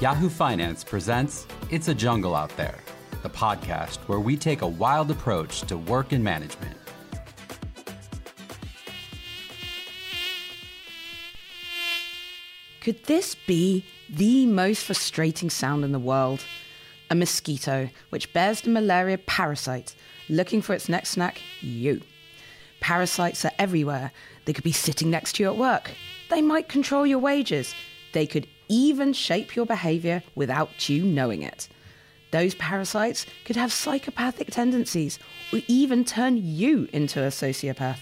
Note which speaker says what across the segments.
Speaker 1: Yahoo Finance presents It's a Jungle Out There, the podcast where we take a wild approach to work and management.
Speaker 2: Could this be the most frustrating sound in the world? A mosquito which bears the malaria parasite, looking for its next snack, you. Parasites are everywhere. They could be sitting next to you at work. They might control your wages. They could even shape your behavior without you knowing it. Those parasites could have psychopathic tendencies or even turn you into a sociopath.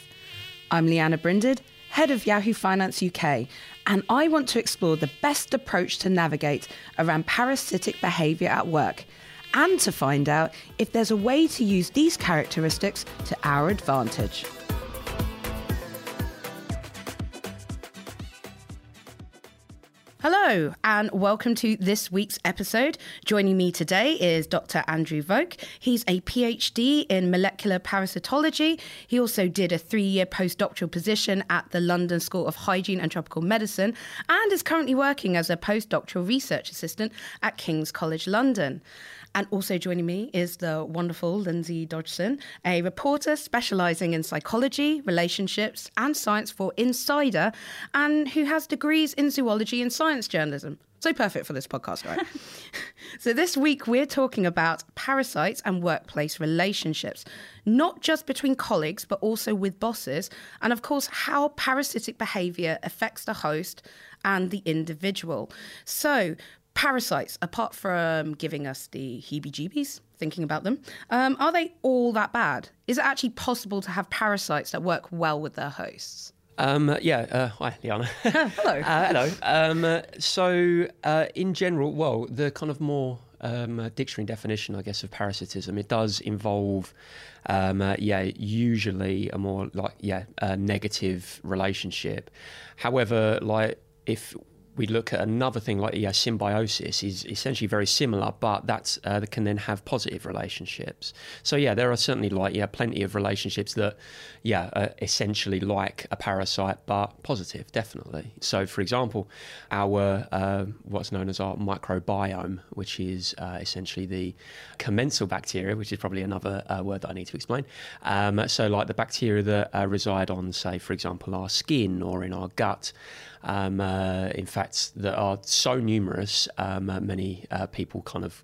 Speaker 2: I'm Lianna Brinded, head of Yahoo Finance UK, and I want to explore the best approach to navigate around parasitic behaviour at work and to find out if there's a way to use these characteristics to our advantage. Hello, and welcome to this week's episode. Joining me today is Dr. Andrew Voke. He's a PhD in molecular parasitology. He also did a three year postdoctoral position at the London School of Hygiene and Tropical Medicine and is currently working as a postdoctoral research assistant at King's College London. And also joining me is the wonderful Lindsay Dodgson, a reporter specialising in psychology, relationships, and science for Insider, and who has degrees in zoology and science journalism. So perfect for this podcast, right? so, this week we're talking about parasites and workplace relationships, not just between colleagues, but also with bosses, and of course, how parasitic behaviour affects the host and the individual. So, parasites, apart from giving us the heebie jeebies, thinking about them, um, are they all that bad? Is it actually possible to have parasites that work well with their hosts?
Speaker 3: Um, yeah, uh, hi, Lianna.
Speaker 2: hello.
Speaker 3: Uh, hello. Um, uh, so, uh, in general, well, the kind of more um, uh, dictionary definition, I guess, of parasitism, it does involve, um, uh, yeah, usually a more like, yeah, a negative relationship. However, like, if we look at another thing like yeah, symbiosis is essentially very similar, but that's uh, that can then have positive relationships. So yeah, there are certainly like yeah, plenty of relationships that yeah, are essentially like a parasite, but positive, definitely. So for example, our uh, what's known as our microbiome, which is uh, essentially the commensal bacteria, which is probably another uh, word that I need to explain. Um, so like the bacteria that uh, reside on, say, for example, our skin or in our gut. Um, uh, in fact, that are so numerous, um, uh, many uh, people kind of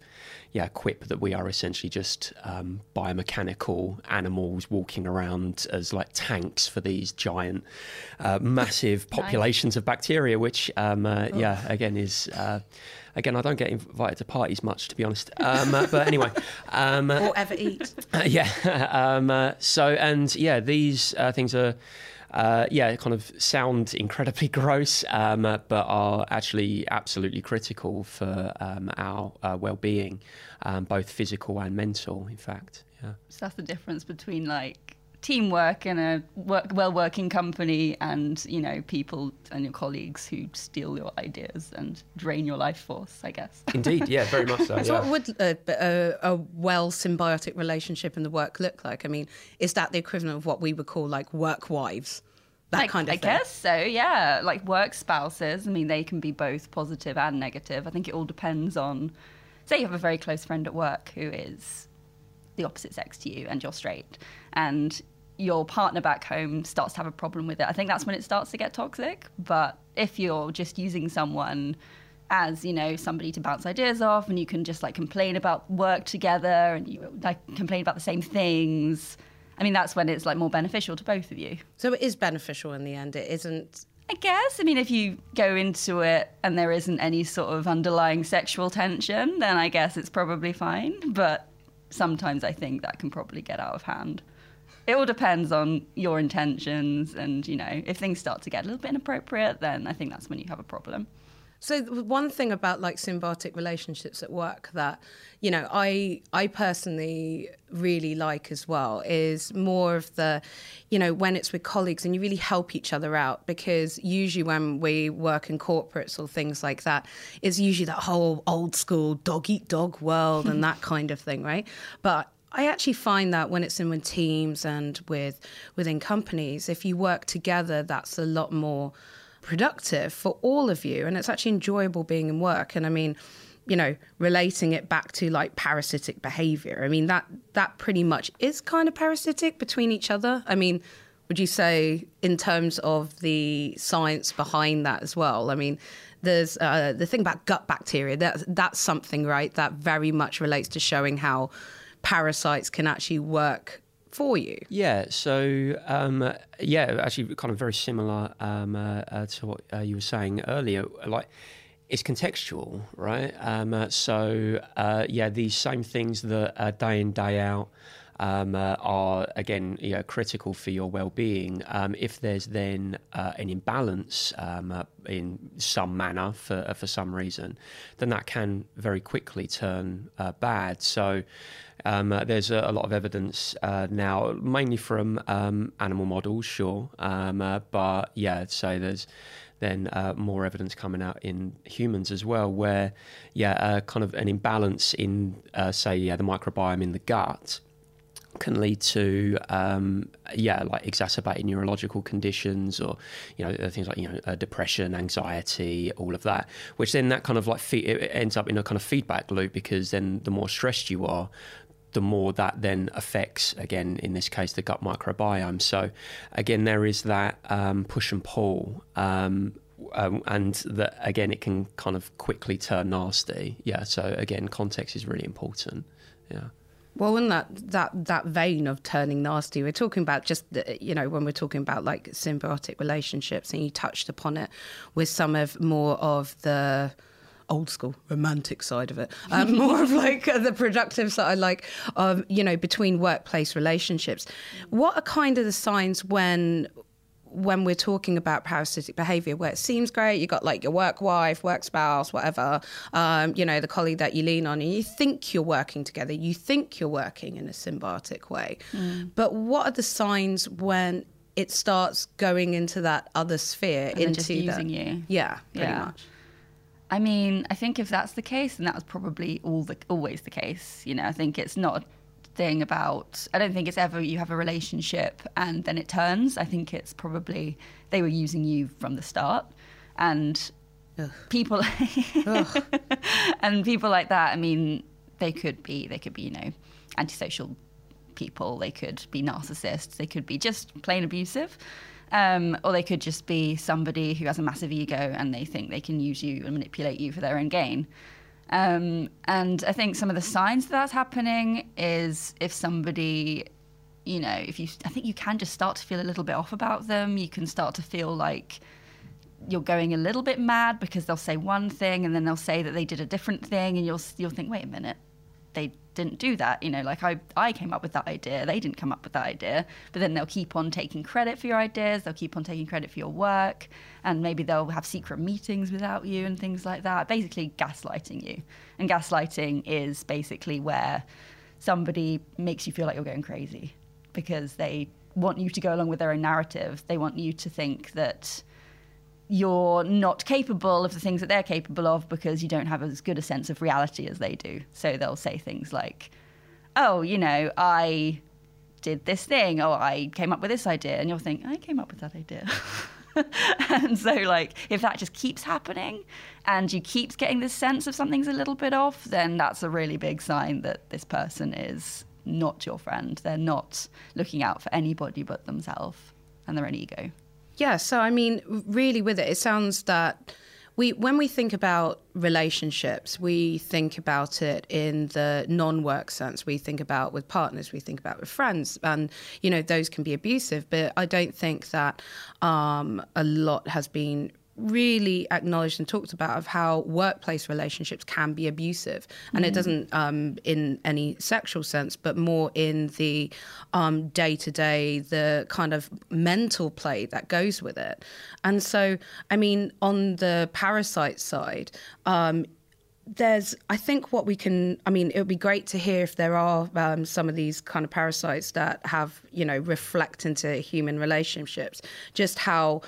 Speaker 3: yeah, quip that we are essentially just um, biomechanical animals walking around as like tanks for these giant, uh, massive populations of bacteria, which, um, uh, yeah, again is. Uh, again, I don't get invited to parties much, to be honest. Um, but anyway, um,
Speaker 2: or ever eat.
Speaker 3: uh, yeah. um, uh, so, and yeah, these uh, things are. Uh, yeah, kind of sound incredibly gross, um, uh, but are actually absolutely critical for um, our uh, well-being, um, both physical and mental. In fact, yeah.
Speaker 4: So that's the difference between like teamwork in a work, well-working company and you know people and your colleagues who steal your ideas and drain your life force. I guess.
Speaker 3: Indeed, yeah, very much so.
Speaker 2: So,
Speaker 3: yeah.
Speaker 2: what would a, a, a well symbiotic relationship in the work look like? I mean, is that the equivalent of what we would call like work wives? That
Speaker 4: I,
Speaker 2: kind of thing.
Speaker 4: I
Speaker 2: thing.
Speaker 4: guess so, yeah. Like work spouses, I mean, they can be both positive and negative. I think it all depends on, say, you have a very close friend at work who is the opposite sex to you and you're straight, and your partner back home starts to have a problem with it. I think that's when it starts to get toxic. But if you're just using someone as you know somebody to bounce ideas off and you can just like complain about work together and you like complain about the same things i mean that's when it's like more beneficial to both of you
Speaker 2: So it is beneficial in the end. It isn't.
Speaker 4: I guess. I mean, if you go into it and there isn't any sort of underlying sexual tension, then I guess it's probably fine. But sometimes I think that can probably get out of hand. It all depends on your intentions, and you know, if things start to get a little bit inappropriate, then I think that's when you have a problem.
Speaker 2: So one thing about like symbiotic relationships at work that you know I I personally really like as well is more of the you know when it's with colleagues and you really help each other out because usually when we work in corporates or things like that it's usually that whole old school dog eat dog world and that kind of thing right but I actually find that when it's in with teams and with within companies, if you work together, that's a lot more productive for all of you. And it's actually enjoyable being in work. And I mean, you know, relating it back to like parasitic behavior. I mean, that that pretty much is kind of parasitic between each other. I mean, would you say in terms of the science behind that as well? I mean, there's uh, the thing about gut bacteria. That that's something right that very much relates to showing how parasites can actually work for you?
Speaker 3: Yeah, so um, yeah, actually, kind of very similar um, uh, uh, to what uh, you were saying earlier. Like, it's contextual, right? Um, uh, so uh, yeah, these same things that uh, day in day out. Um, are again you know, critical for your well-being. Um, if there's then an imbalance um, in some manner for for some reason, then that can very quickly turn bad. So um, uh, there's a, a, lot of evidence uh, now, mainly from um, animal models, sure, um, uh, but yeah, so there's then uh, more evidence coming out in humans as well, where yeah, uh, kind of an imbalance in uh, say yeah the microbiome in the gut can lead to um, yeah like exacerbated neurological conditions or you know things like you know uh, depression anxiety all of that which then that kind of like fe- it ends up in a kind of feedback loop because then the more stressed you are the more that then affects, again, in this case, the gut microbiome. So, again, there is that um, push and pull. Um, um, and that again, it can kind of quickly turn nasty. Yeah. So again, context is really important. Yeah.
Speaker 2: Well, in that that that vein of turning nasty, we're talking about just you know when we're talking about like symbiotic relationships, and you touched upon it with some of more of the old school romantic side of it, um, more of like uh, the productive side, like um, you know between workplace relationships. What are kind of the signs when when we're talking about parasitic behavior where it seems great you got like your work wife work spouse whatever um, you know the colleague that you lean on and you think you're working together you think you're working in a symbiotic way mm. but what are the signs when it starts going into that other sphere
Speaker 4: and
Speaker 2: into
Speaker 4: just using
Speaker 2: the,
Speaker 4: you
Speaker 2: yeah pretty
Speaker 4: yeah.
Speaker 2: much
Speaker 4: I mean, I think if that's the case, then that was probably all the always the case. You know, I think it's not a thing about. I don't think it's ever you have a relationship and then it turns. I think it's probably they were using you from the start, and Ugh. people and people like that. I mean, they could be they could be you know antisocial people. They could be narcissists. They could be just plain abusive. Um, or they could just be somebody who has a massive ego and they think they can use you and manipulate you for their own gain. Um, and I think some of the signs that that's happening is if somebody, you know, if you, I think you can just start to feel a little bit off about them. You can start to feel like you're going a little bit mad because they'll say one thing and then they'll say that they did a different thing, and you'll you'll think, wait a minute, they didn't do that. You know, like I, I came up with that idea. They didn't come up with that idea. But then they'll keep on taking credit for your ideas. They'll keep on taking credit for your work. And maybe they'll have secret meetings without you and things like that. Basically, gaslighting you. And gaslighting is basically where somebody makes you feel like you're going crazy because they want you to go along with their own narrative. They want you to think that you're not capable of the things that they're capable of because you don't have as good a sense of reality as they do. So they'll say things like, oh, you know, I did this thing, or I came up with this idea. And you'll think, I came up with that idea. and so, like, if that just keeps happening and you keep getting this sense of something's a little bit off, then that's a really big sign that this person is not your friend. They're not looking out for anybody but themselves and their own ego.
Speaker 2: Yeah, so I mean, really, with it, it sounds that we, when we think about relationships, we think about it in the non-work sense. We think about with partners, we think about with friends, and you know those can be abusive. But I don't think that um, a lot has been really acknowledged and talked about of how workplace relationships can be abusive. And it doesn't um, in any sexual sense but more in the um, day-to-day the kind of mental play that goes with it. And so i mean on the parasite side um, there's i think what we can i mean it would be great to hear if there are um, some of these kind of parasites that have you know reflect into human relationships. Just how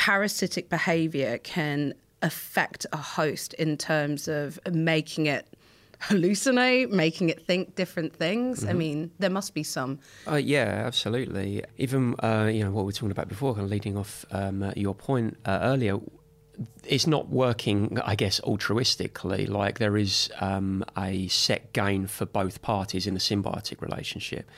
Speaker 2: parasitic behavior can affect a host in terms of making it hallucinate, making it think different things?
Speaker 3: Mm-hmm.
Speaker 2: I mean, there must be some.
Speaker 3: Uh, yeah, absolutely. Even uh, you know what we were talking about before, kind of leading off um, uh, your point uh, earlier. It's not working, I guess, altruistically. Like there is um, a set gain for both parties in a symbiotic relationship,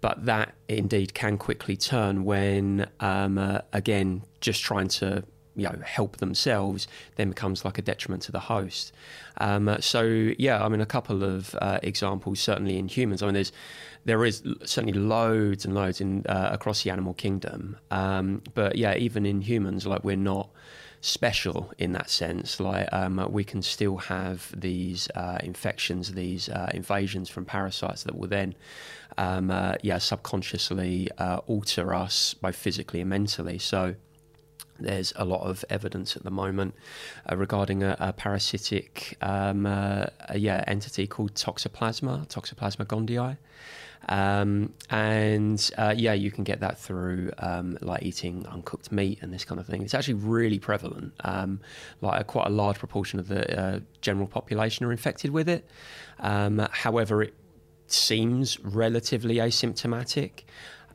Speaker 3: but that indeed can quickly turn when, um, uh, again, just trying to you know help themselves then becomes like a detriment to the host. Um, uh, so yeah, I mean a couple of uh, examples certainly in humans. I mean there's there is certainly loads and loads in uh, across the animal kingdom, um, but yeah, even in humans, like we're not special in that sense. Like um, we can still have these uh, infections, these uh, invasions from parasites that will then, um, uh, yeah, subconsciously uh, alter us both physically and mentally. So. There's a lot of evidence at the moment uh, regarding a, a parasitic, um, uh, yeah, entity called Toxoplasma, Toxoplasma gondii. Um, and uh, yeah, you can get that through um, like eating uncooked meat and this kind of thing. It's actually really prevalent. Um, like quite a large proportion of the uh, general population are infected with it. Um, however, it seems relatively asymptomatic.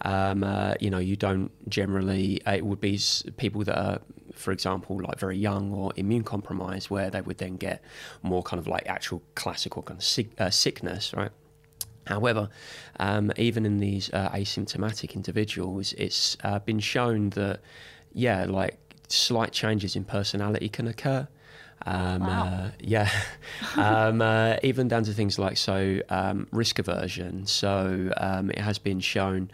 Speaker 3: Um, uh, you know, you don't generally. Uh, it would be people that are, for example, like very young or immune compromised, where they would then get more kind of like actual classical kind of sick, uh, sickness, right? However, um, even in these uh, asymptomatic individuals, it's uh, been shown that, yeah, like slight changes in personality can occur. Um,
Speaker 4: Wow.
Speaker 3: uh, yeah, um, uh, even down to things like so um, risk aversion. So um, it has been shown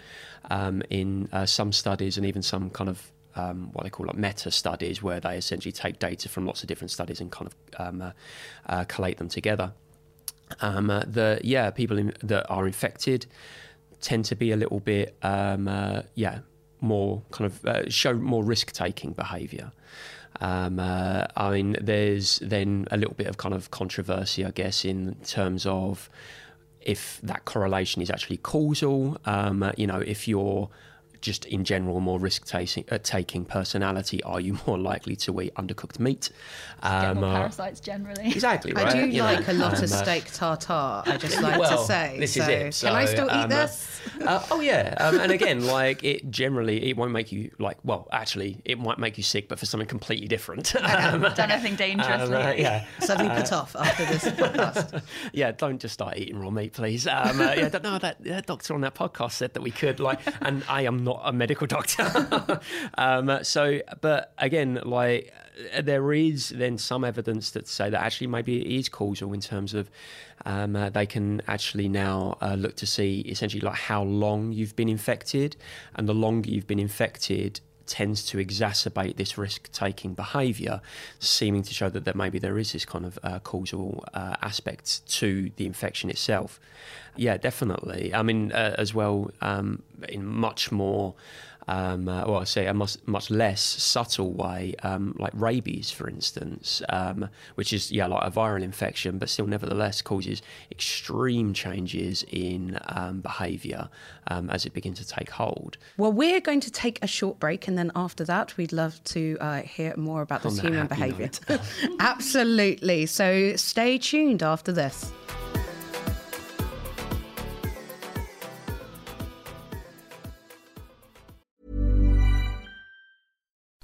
Speaker 3: um, in uh, some studies and even some kind of um, what they call like meta studies, where they essentially take data from lots of different studies and kind of um, uh, uh, collate them together. Um, uh, the yeah, people in, that are infected tend to be a little bit um, uh, yeah more kind of uh, show more risk taking behaviour. Um, uh, I mean, there's then a little bit of kind of controversy, I guess, in terms of if that correlation is actually causal. Um, uh, you know, if you're just in general more risk taking, uh, personality, are you more likely to eat undercooked meat?
Speaker 4: Get more
Speaker 3: uh,
Speaker 4: parasites generally.
Speaker 3: exactly.
Speaker 2: I do
Speaker 3: You know,
Speaker 2: like a lot of
Speaker 3: um, uh,
Speaker 2: steak tartare. I just like
Speaker 3: well,
Speaker 2: to say.
Speaker 3: this
Speaker 2: so,
Speaker 3: is it. So,
Speaker 2: can I still eat
Speaker 3: um, uh,
Speaker 2: this?
Speaker 3: uh, oh yeah, um, and again, like it generally, it won't make you like. Well, actually, it might make you sick, but for something completely different. um,
Speaker 4: Done anything dangerous
Speaker 3: um, uh, yeah,
Speaker 2: Suddenly put off after this podcast.
Speaker 3: yeah. Don't just start eating raw meat, please. Um, uh, yeah, don't- no, that, that doctor on that podcast said that we could. Like, and I am not a medical doctor. um, so, but again, like there is then some evidence that say that actually maybe it is causal in terms of um, uh, they can actually now uh, look to see essentially like how long you've been infected, and the longer you've been infected tends to exacerbate this risk-taking behaviour, seeming to show that, that maybe there is this kind of uh, causal uh, aspect to the infection itself. Yeah, definitely. I mean, uh, as well, um, in much more um, uh, well, I say a much, much less subtle way, um, like rabies, for instance, um, which is yeah like a viral infection, but still nevertheless causes extreme changes in um, behaviour um, as it begins to take hold.
Speaker 2: Well, we're going to take a short break, and then after that, we'd love to uh, hear more about this human behaviour. Absolutely. So stay tuned after this.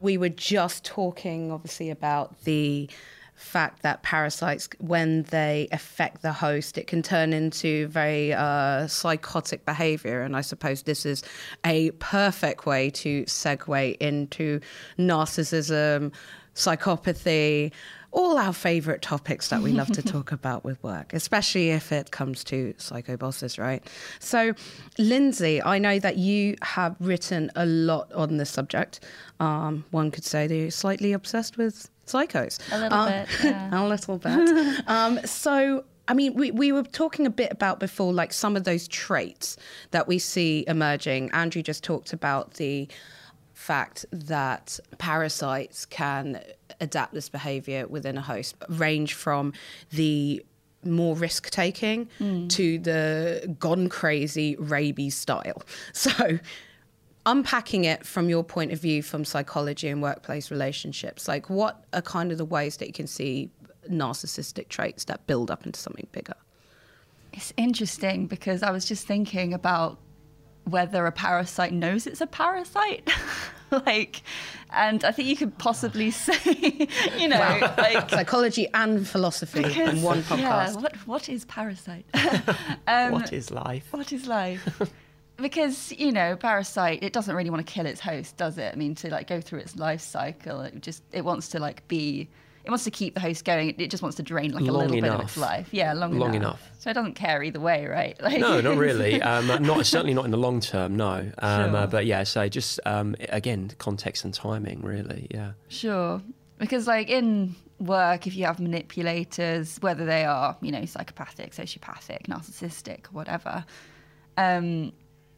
Speaker 2: We were just talking, obviously, about the fact that parasites, when they affect the host, it can turn into very uh, psychotic behavior. And I suppose this is a perfect way to segue into narcissism, psychopathy, all our favorite topics that we love to talk about with work, especially if it comes to psycho bosses, right? So, Lindsay, I know that you have written a lot on this subject. Um, one could say that you're slightly obsessed with psychos.
Speaker 4: A little
Speaker 2: Um,
Speaker 4: bit, yeah.
Speaker 2: a little bit. um, so, I mean, we, we were talking a bit about before, like some of those traits that we see emerging. Andrew just talked about the fact that parasites can adapt this behavior within a host, range from the more risk taking hmm. to the gone crazy rabies style. So, unpacking it from your point of view from psychology and workplace relationships, like what are kind of the ways that you can see narcissistic traits that build up into something bigger?
Speaker 4: It's interesting because I was just thinking about whether a parasite knows it's a parasite. like, and I think you could possibly say, you know, like.
Speaker 2: Psychology and philosophy in
Speaker 4: one
Speaker 2: one
Speaker 4: Yeah, what, what is parasite? um,
Speaker 3: what is life?
Speaker 4: What is life? because you know, parasite it doesn't really want to kill its host, does it? I mean, to like go through its life cycle, it just it wants to like be. It wants to keep the host going. It, just wants to drain like a
Speaker 3: Long
Speaker 4: little bit of its life. Yeah, long,
Speaker 3: Long
Speaker 4: enough.
Speaker 3: enough.
Speaker 4: So it doesn't care either way, right? Like,
Speaker 3: No, not really. Um, not certainly not in the long term. No. Um, uh,
Speaker 4: Sure.
Speaker 3: but yeah, so just um, again, context and timing, really. Yeah.
Speaker 4: Sure. Because, like, in work, if you have manipulators, whether they are, you know, psychopathic, sociopathic, narcissistic, whatever, um,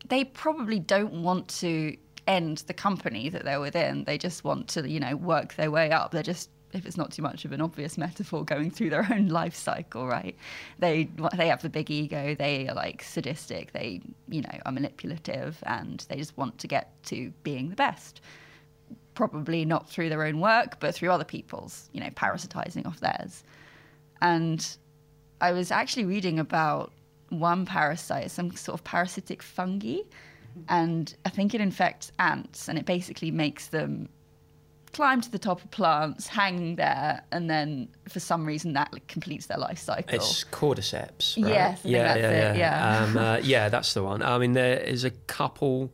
Speaker 4: they probably don't want to end the company that they're within. They just want to, you know, work their way up. They're just, if it's not too much of an obvious metaphor, going through their own life cycle, right? They they have the big ego. They are like sadistic. They, you know, are manipulative, and they just want to get to being the best probably not through their own work, but through other people's, you know, parasitizing off theirs. And I was actually reading about one parasite, some sort of parasitic fungi, and I think it infects ants, and it basically makes them climb to the top of plants, hang there, and then for some reason that like, completes their life cycle.
Speaker 3: It's cordyceps. Right?
Speaker 4: Yes,
Speaker 3: yeah,
Speaker 4: that's
Speaker 3: yeah,
Speaker 4: it,
Speaker 3: yeah.
Speaker 4: yeah.
Speaker 3: Um, uh, yeah, that's the one. I mean, there is a couple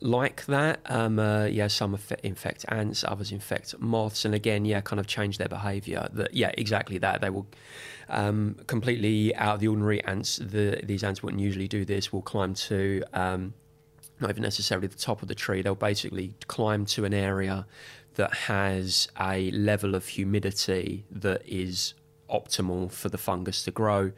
Speaker 3: like that. Um, uh, yeah, some infect ants, others infect moths, and again, yeah, kind of change their behaviour. That yeah, exactly that. They will um, completely out of the ordinary. Ants, the, these ants wouldn't usually do this. Will climb to. Um, not even necessarily the top of the tree. They'll basically climb to an area that has a level of humidity that is optimal for the fungus to grow.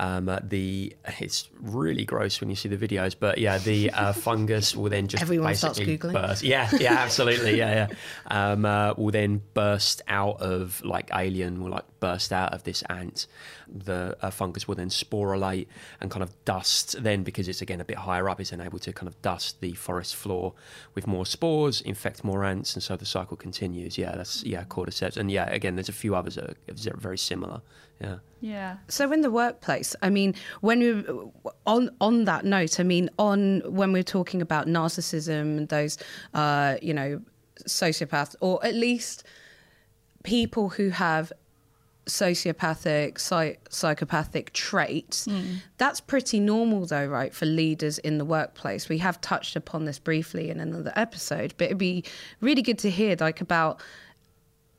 Speaker 3: Um, uh, the it's really gross when you see the videos, but yeah, the uh, fungus will then just
Speaker 2: Everyone starts
Speaker 3: basically
Speaker 2: Googling.
Speaker 3: burst. Yeah, yeah, absolutely, yeah, yeah. Um, uh, will then burst out of like alien will like burst out of this ant. The uh, fungus will then sporulate and kind of dust. Then because it's again a bit higher up, it's then able to kind of dust the forest floor with more spores, infect more ants, and so the cycle continues. Yeah, that's yeah cordyceps, and yeah, again, there's a few others that are very similar. Yeah.
Speaker 4: yeah.
Speaker 2: So in the workplace, I mean, when we on on that note, I mean, on when we're talking about narcissism and those, uh, you know, sociopaths, or at least people who have sociopathic, psy- psychopathic traits. That's pretty normal, though, right, for leaders in the workplace. We have touched upon this briefly in another episode, but it'd be really good to hear, like, about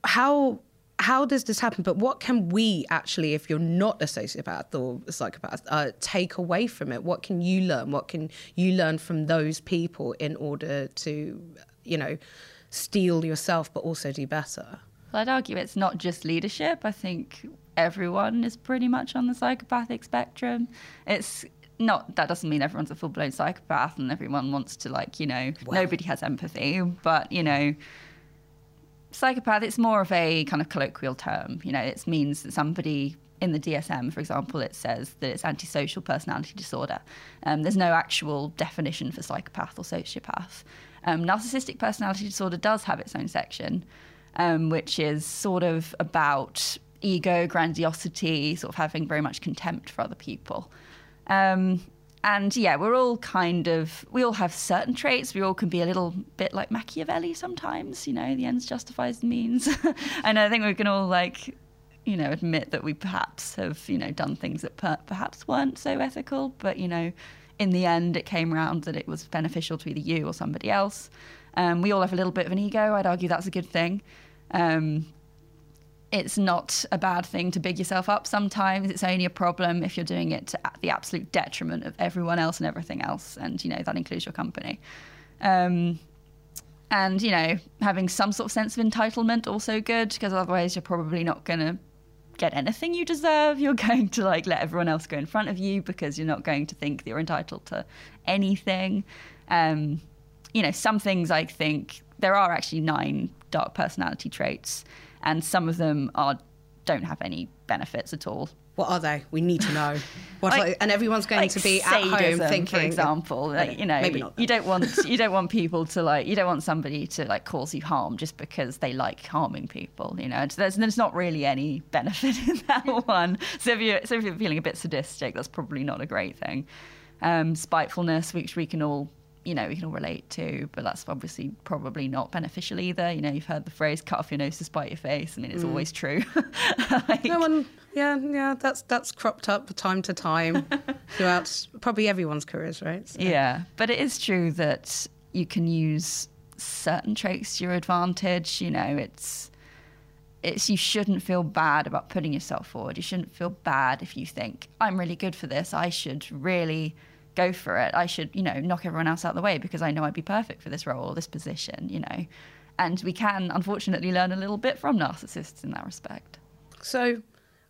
Speaker 2: how how does this happen? But what can we actually, if you're not a sociopath or a psychopath, uh, take away from it? What can you learn? What can you learn from those people in order to, you know, steel yourself, but also do better?
Speaker 4: Well, I'd argue it's not just leadership. I think everyone is pretty much on the psychopathic spectrum. It's not that doesn't mean everyone's a full blown psychopath and everyone wants to like you know nobody has empathy, but you know psychopath it's more of a kind of colloquial term. You know, it means that somebody in the DSM, for example, it says that it's antisocial personality disorder. Um, there's no actual definition for psychopath or sociopath. Um, narcissistic personality disorder does have its own section, um, which is sort of about ego, grandiosity, sort of having very much contempt for other people. Um, and yeah, we're all kind of, we all have certain traits. We all can be a little bit like Machiavelli sometimes, you know, the ends justifies the means. and I think we can all like, you know, admit that we perhaps have, you know, done things that per- perhaps weren't so ethical, but, you know, in the end, it came around that it was beneficial to either you or somebody else. Um, we all have a little bit of an ego. I'd argue that's a good thing. Um, it's not a bad thing to big yourself up sometimes. It's only a problem if you're doing it to the absolute detriment of everyone else and everything else. And, you know, that includes your company. Um, and, you know, having some sort of sense of entitlement also good because otherwise you're probably not going to get anything you deserve. You're going to like let everyone else go in front of you because you're not going to think that you're entitled to anything. Um, you know, some things I think there are actually nine dark personality traits and some of them are don't have any benefits at all.
Speaker 2: What are they? We need to know. What
Speaker 4: Like-
Speaker 2: are- and everyone's going
Speaker 4: like
Speaker 2: to be at home thinking,
Speaker 4: for example, like, you know,
Speaker 2: maybe not.
Speaker 4: you don't want you don't want people to like you don't want somebody to like cause you harm just because they like harming people. You know, there's there's not really any benefit in that one. So if you're so if you're feeling a bit sadistic, that's probably not a great thing. Um, spitefulness, which we can all you know we can all relate to, but that's obviously probably not beneficial either. You know, you've heard the phrase "cut off your nose to spite your face." I mean, it's mm. always true. Like-
Speaker 2: No one, yeah, yeah, that's that's cropped up time to time throughout probably everyone's careers, right? So-
Speaker 4: Yeah, but it is true that you can use certain traits to your advantage. You know, it's it's you shouldn't feel bad about putting yourself forward. You shouldn't feel bad if you think I'm really good for this. I should really go for it. I should, you know, knock everyone else out of the way because I know I'd be perfect for this role or this position. You know, and we can unfortunately learn a little bit from narcissists in that respect.
Speaker 2: So,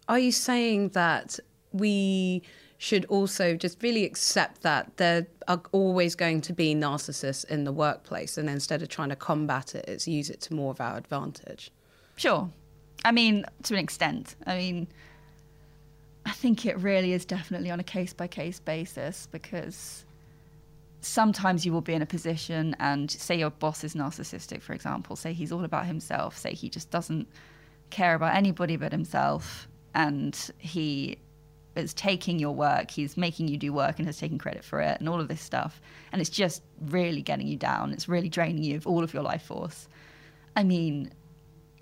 Speaker 2: are you saying that we should also just really accept that there are always going to be narcissists in the workplace, and instead of trying to combat it, it's use it to more of our advantage?
Speaker 4: Sure. I mean, to an extent. I mean, think it really is definitely on a case by case basis because sometimes you will be in a position and say your boss is narcissistic, for example, say he's all about himself, say he just doesn't care about anybody but himself, and he is taking your work, he's making you do work and has taken credit for it, and all of this stuff. And it's just really getting you down. It's really draining you of all of your life force. I mean,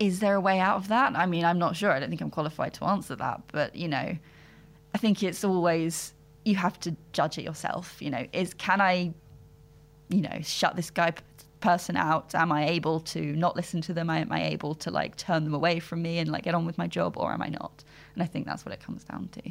Speaker 4: is there a way out of that? I mean, I'm not sure. I don't think I'm qualified to answer that. But, you know, I think it's always, you have to judge it yourself. You know, is, can I, you know, shut this guy person out? Am I able to not listen to them? Am I able to like turn them away from me and like get on with my job or am I not? And I think that's what it comes down to.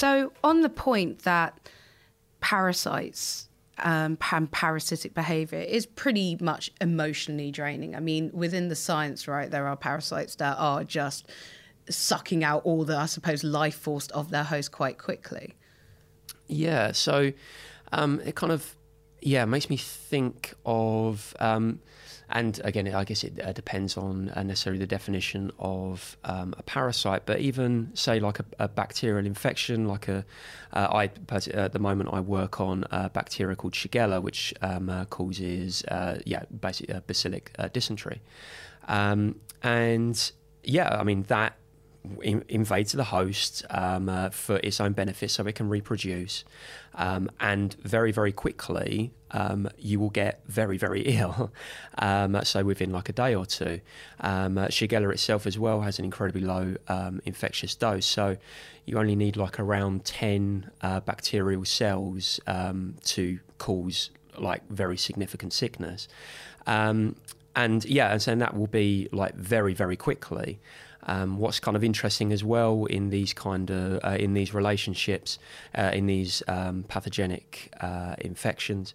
Speaker 2: So, on the point that parasites um, and parasitic behavior is pretty much emotionally draining. I mean, within the science, right, there are parasites that are just sucking out all the, I suppose, life force of their host quite quickly.
Speaker 3: Yeah, so um, it kind of yeah makes me think of um, and again I guess it uh, depends on uh, necessarily the definition of um, a parasite, but even say like a, a bacterial infection, like a uh, I at the moment I work on a bacteria called Shigella, which um, uh, causes uh, yeah basically uh, bacillic uh, dysentery, um, and yeah I mean that in, invades the host um, uh, for its own benefit so it can reproduce. Um, and very, very quickly, um, you will get very, very ill. Um, so within like a day or two. Um, uh, Shigella itself as well has an incredibly low um, infectious dose. So you only need like around 10 uh, bacterial cells to cause like very significant sickness. And yeah, and so that will be like very, very quickly. Um, what's kind of interesting as well in these kind of uh, in these relationships, uh, in these um, pathogenic uh, infections,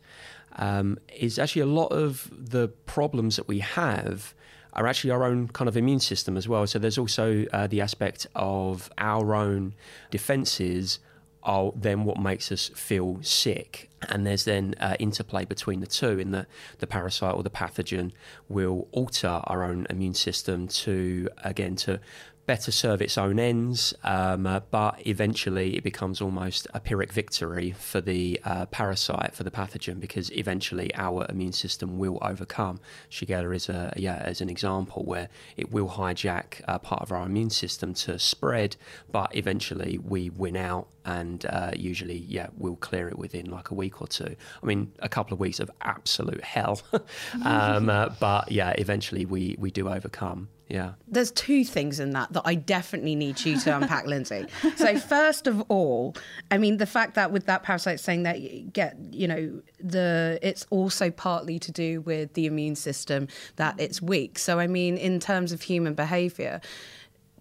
Speaker 3: um, is actually a lot of the problems that we have are actually our own kind of immune system as well. So there's also uh, the aspect of our own defences are then what makes us feel sick. And there's then uh, interplay between the two, in that the parasite or the pathogen will alter our own immune system to, again, to better serve its own ends, um, uh, but eventually it becomes almost a Pyrrhic victory for the uh, parasite, for the pathogen, because eventually our immune system will overcome. Shigella is a yeah as an example where it will hijack uh, part of our immune system to spread, but eventually we win out, and uh, usually yeah we'll clear it within like a week or two. I mean a couple of weeks of absolute hell, um, uh, but yeah eventually we we do overcome. Yeah.
Speaker 2: There's two things in that that I definitely need you to unpack, Lindsay. So first of all, I mean the fact that with that parasite saying that you get, you know, the it's also partly to do with the immune system that it's weak. So I mean in terms of human behavior,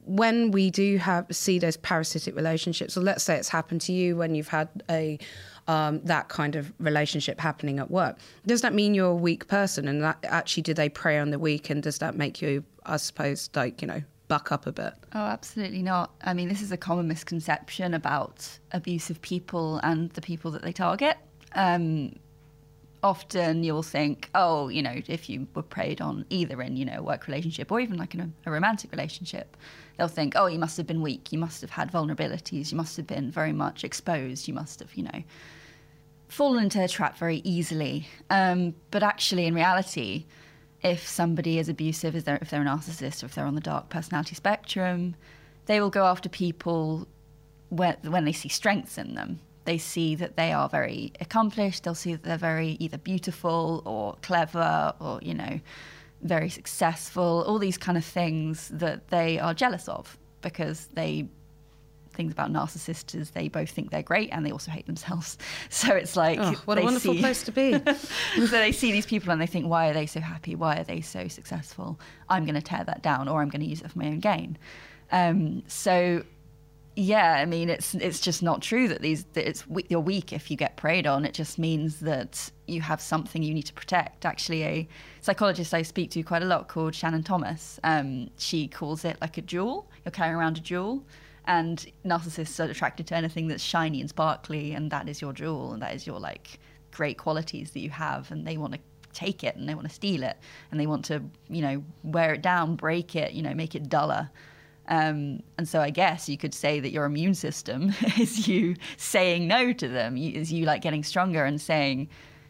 Speaker 2: when we do have see those parasitic relationships, or let's say it's happened to you when you've had a um, that kind of relationship happening at work, does that mean you're a weak person? And that actually, do they prey on the weak? And does that make you, I suppose, like you know, buck up a bit?
Speaker 4: Oh, absolutely not. I mean, this is a common misconception about abusive people and the people that they target. Um, often you'll think, oh, you know, if you were preyed on either in, you know, a work relationship or even like in a, a, romantic relationship, they'll think, oh, you must have been weak. You must have had vulnerabilities. You must have been very much exposed. You must have, you know, fallen into a trap very easily. Um, but actually, in reality, if somebody is abusive, if they're, if they're a narcissist or if they're on the dark personality spectrum, they will go after people when, when they see strengths in them they see that they are very accomplished. They'll see that they're very either beautiful or clever or, you know, very successful, all these kind of things that they are jealous of because they things about narcissists is they both think they're great and they also hate themselves. So it's like
Speaker 2: oh, what a wonderful
Speaker 4: see,
Speaker 2: place to be.
Speaker 4: so they see these people and they think, why are they so happy? Why are they so successful? I'm going to tear that down, or I'm going to use it for my own gain. Um, so yeah, I mean, it's it's just not true that these that it's you're weak if you get preyed on. It just means that you have something you need to protect. Actually, a psychologist I speak to quite a lot called Shannon Thomas, um, she calls it like a jewel. You're carrying around a jewel, and narcissists are attracted to anything that's shiny and sparkly, and that is your jewel, and that is your like great qualities that you have, and they want to take it and they want to steal it, and they want to you know wear it down, break it, you know, make it duller. Um, and so I guess you could say that your immune system is you saying no to them, is you like getting stronger and saying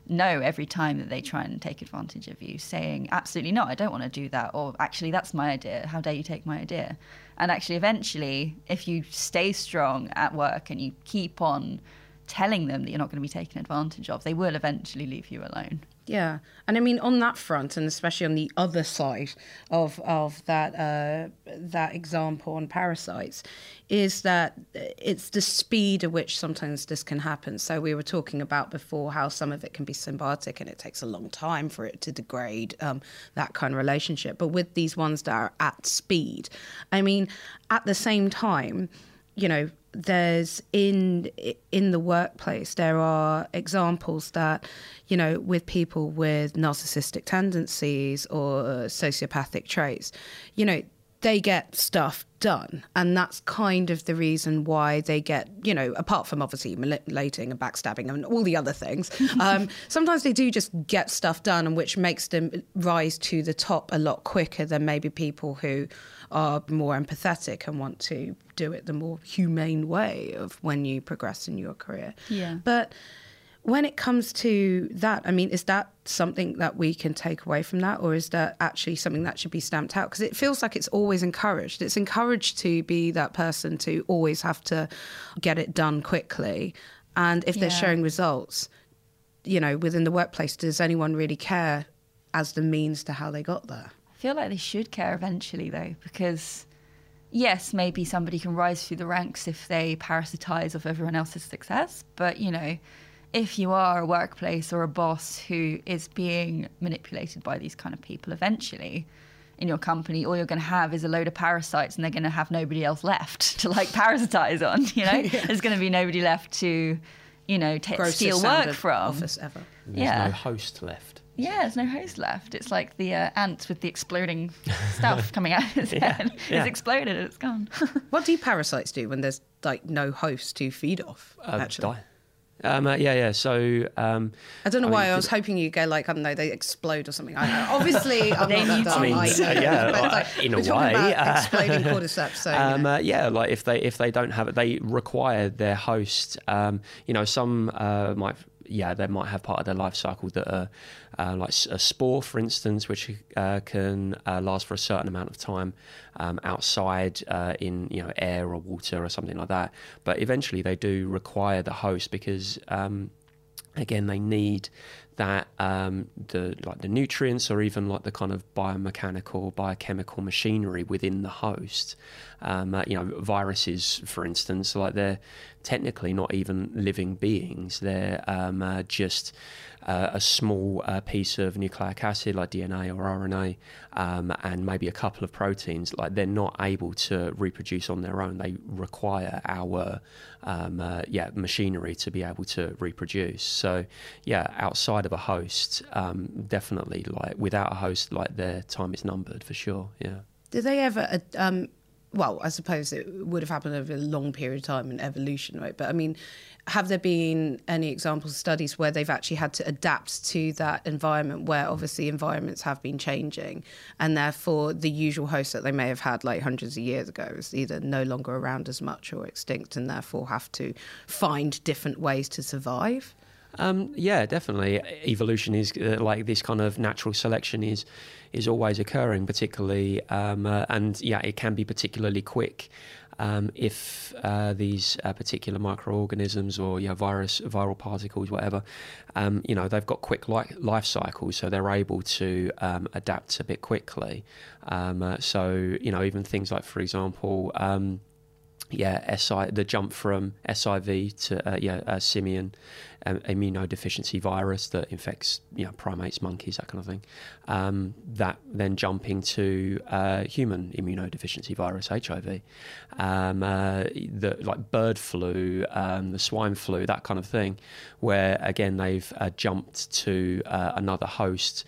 Speaker 4: no every time that they try and take advantage of you, saying absolutely not, I don't want to do that, or actually that's my idea, how dare you take my idea? And actually, eventually, if you stay strong at work and you keep on telling them that you're not going to be taken advantage of, they will eventually leave you alone.
Speaker 2: Yeah, and I mean on that front, and especially on the other side of of that uh, that example on parasites, is that it's the speed at which sometimes this can happen. So we were talking about before how some of it can be symbiotic, and it takes a long time for it to degrade um, that kind of relationship. But with these ones that are at speed, I mean, at the same time, you know, there's in in the workplace there are examples that you know with people with narcissistic tendencies or sociopathic traits you know they get stuff done. And that's kind of the reason why they get you know apart from obviously manipulating and backstabbing and all the other things um, sometimes they do just get stuff done and which makes them rise to the top a lot quicker than maybe people who are more empathetic and want to do it the more humane way of when you progress in your career.
Speaker 4: Yeah.
Speaker 2: But when it comes to that, I mean, is that something that we can take away from that, or is that actually something that should be stamped out? Because it feels like it's always encouraged. It's encouraged to be that person to always have to get it done quickly. And if they're yeah. showing results, you know, within the workplace, does anyone really care as the means to how they got there?
Speaker 4: Feel like they should care eventually, though, because yes, maybe somebody can rise through the ranks if they parasitize off everyone else's success. But, you know, if you are a workplace or a boss who is being manipulated by these kind of people, eventually in your company, all you're going to have is a load of parasites, and they're going to have nobody else left to like parasitize on. You know, yeah. there's going to be nobody left to, you know, t- steal work from.
Speaker 2: Office ever.
Speaker 3: There's
Speaker 4: Yeah.
Speaker 3: no host left.
Speaker 4: Yeah, there's no host left. It's like the uh, ants with the exploding stuff coming out of its head.
Speaker 3: yeah.
Speaker 4: It's exploded and it's gone.
Speaker 2: What do parasites do when there's like no host to feed off?
Speaker 3: Uh,
Speaker 2: actually,
Speaker 3: die. Um, uh, yeah, yeah. So um,
Speaker 2: I don't know
Speaker 3: I
Speaker 2: why
Speaker 3: mean,
Speaker 2: I was hoping you go like I don't know they explode or something. I know. Obviously, I'm not that dumb.
Speaker 4: I mean,
Speaker 2: I
Speaker 3: yeah,
Speaker 2: but, like,
Speaker 3: in a
Speaker 2: we're
Speaker 3: way,
Speaker 2: about exploding cordyceps. So you
Speaker 3: Um,
Speaker 2: know.
Speaker 3: uh, yeah, like if they if they don't have it, they require their host. Um, you know, some uh, might. Yeah, they might have part of their life cycle that are uh, like a spore, for instance, which uh, can uh, last for a certain amount of time um, outside uh, in you know air or water or something like that. But eventually, they do require the host because um, again they need that um, the like the nutrients or even like the kind of biomechanical biochemical machinery within the host um, uh, you know viruses for instance like they're technically not even living beings. They're um, uh, just uh, a small uh, piece of nucleic acid like DNA or RNA um, and maybe a couple of proteins. Like they're not able to reproduce on their own. They require our um, uh, yeah machinery to be able to reproduce. So yeah outside of a host um, definitely like without a host like their time is numbered for sure yeah
Speaker 2: Did they ever? Um, well, I suppose it would have happened over a long period of time in evolution, right? But I mean, have there been any examples of studies where they've actually had to adapt to that environment where obviously environments have been changing and therefore the usual host that they may have had like hundreds of years ago is either no longer around as much or extinct and therefore have to find different ways to survive?
Speaker 3: Um, yeah, definitely. Evolution is uh, like this kind of natural selection is is always occurring, particularly, um, uh, and yeah, it can be particularly quick um, if uh, these uh, particular microorganisms or yeah, virus, viral particles, whatever, um, you know, they've got quick li- life cycles, so they're able to um, adapt a bit quickly. Um, uh, so you know, even things like, for example. Yeah, SI, the jump from SIV to uh, yeah, uh, simian um, immunodeficiency virus that infects you know primates, monkeys, that kind of thing. Um, that then jumping to uh, human immunodeficiency virus (HIV), um, uh, the like bird flu, um, the swine flu, that kind of thing, where again they've uh, jumped to uh, another host.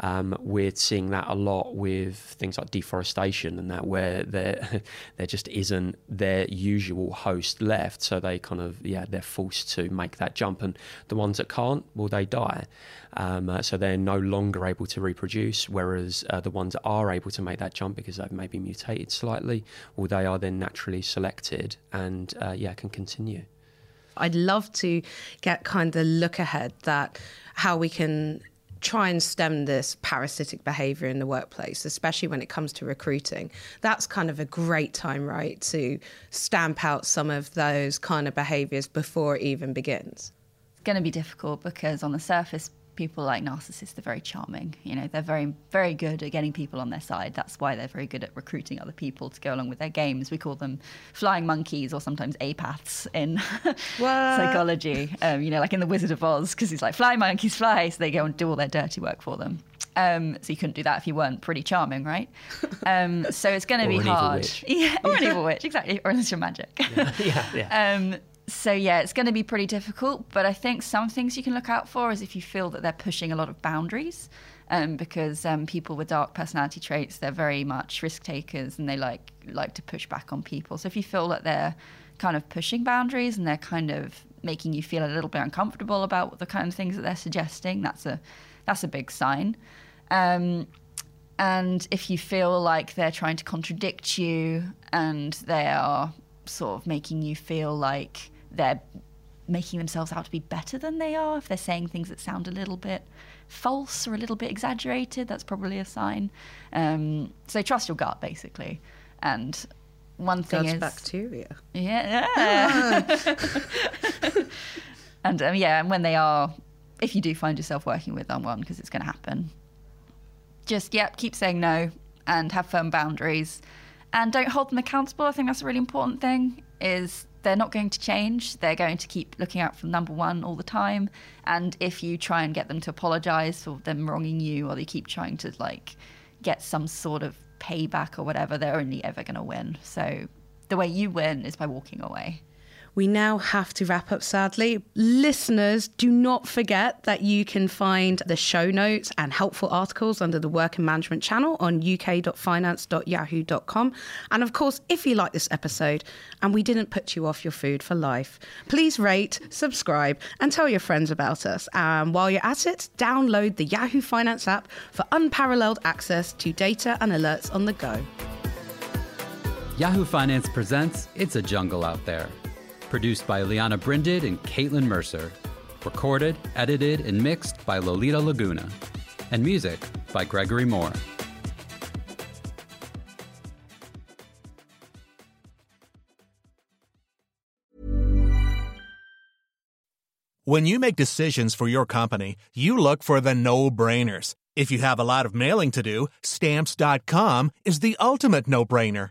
Speaker 3: Um, we're seeing that a lot with things like deforestation and that, where there there just isn't their usual host left, so they kind of yeah they're forced to make that jump, and the ones that can't, well they die, um, uh, so they're no longer able to reproduce. Whereas uh, the ones that are able to make that jump because they've maybe mutated slightly, well they are then naturally selected and uh, yeah can continue.
Speaker 2: I'd love to get kind of look ahead that how we can try and stem this parasitic behavior in the workplace, especially when it comes to recruiting. That's kind of a great time, right, to stamp out some of those kind of behaviors before it even begins.
Speaker 4: It's going to be difficult because on the surface, people like narcissists are very charming. You know, they're very, very good at getting people on their side. That's why they're very good at recruiting other people to go along with their games. We call them flying monkeys or sometimes apaths in psychology. Um, you know, like in The Wizard of Oz, because he's like, fly monkeys, fly. So they go and do all their dirty work for them. Um, so you couldn't do that if you weren't pretty charming, right? Um, so it's going to be
Speaker 3: an evil
Speaker 4: hard.
Speaker 3: witch.
Speaker 4: Yeah, or an evil witch, exactly. Or unless you're magic.
Speaker 3: yeah, yeah.
Speaker 4: Um, so yeah, it's going to be pretty difficult. But I think some things you can look out for is if you feel that they're pushing a lot of boundaries, um, because um, people with dark personality traits they're very much risk takers and they like like to push back on people. So if you feel that they're kind of pushing boundaries and they're kind of making you feel a little bit uncomfortable about the kind of things that they're suggesting, that's a that's a big sign. Um, and if you feel like they're trying to contradict you and they are sort of making you feel like they're making themselves out to be better than they are, if they're saying things that sound a little bit false or a little bit exaggerated, that's probably a sign. Um, so trust your gut, basically. And one thing
Speaker 2: God's
Speaker 4: is
Speaker 2: bacteria.
Speaker 4: yeah. yeah. and um, yeah, and when they are, if you do find yourself working with someone, because it's going to happen, just, yep, keep saying no and have firm boundaries and don't hold them accountable. I think that's a really important thing is they're not going to change. They're going to keep looking out for number one all the time. And if you try and get them to apologize for them wronging you or they keep trying to like get some sort of payback or whatever, they're only ever going to win. So the way you win is by walking away.
Speaker 2: We now have to wrap up, sadly. Listeners, do not forget that you can find the show notes and helpful articles under the Work and Management channel on uk.finance.yahoo.com. And of course, if you like this episode and we didn't put you off your food for life, please rate, subscribe, and tell your friends about us. And while you're at it, download the Yahoo Finance app for unparalleled access to data and alerts on the go.
Speaker 1: Yahoo Finance presents It's a Jungle Out There Produced by Lianna Brinded and Caitlin Mercer. Recorded, edited, and mixed by Lolita Laguna. And music by Gregory Moore.
Speaker 5: When you make decisions for your company, you look for the no brainers. If you have a lot of mailing to do, stamps.com is the ultimate no brainer.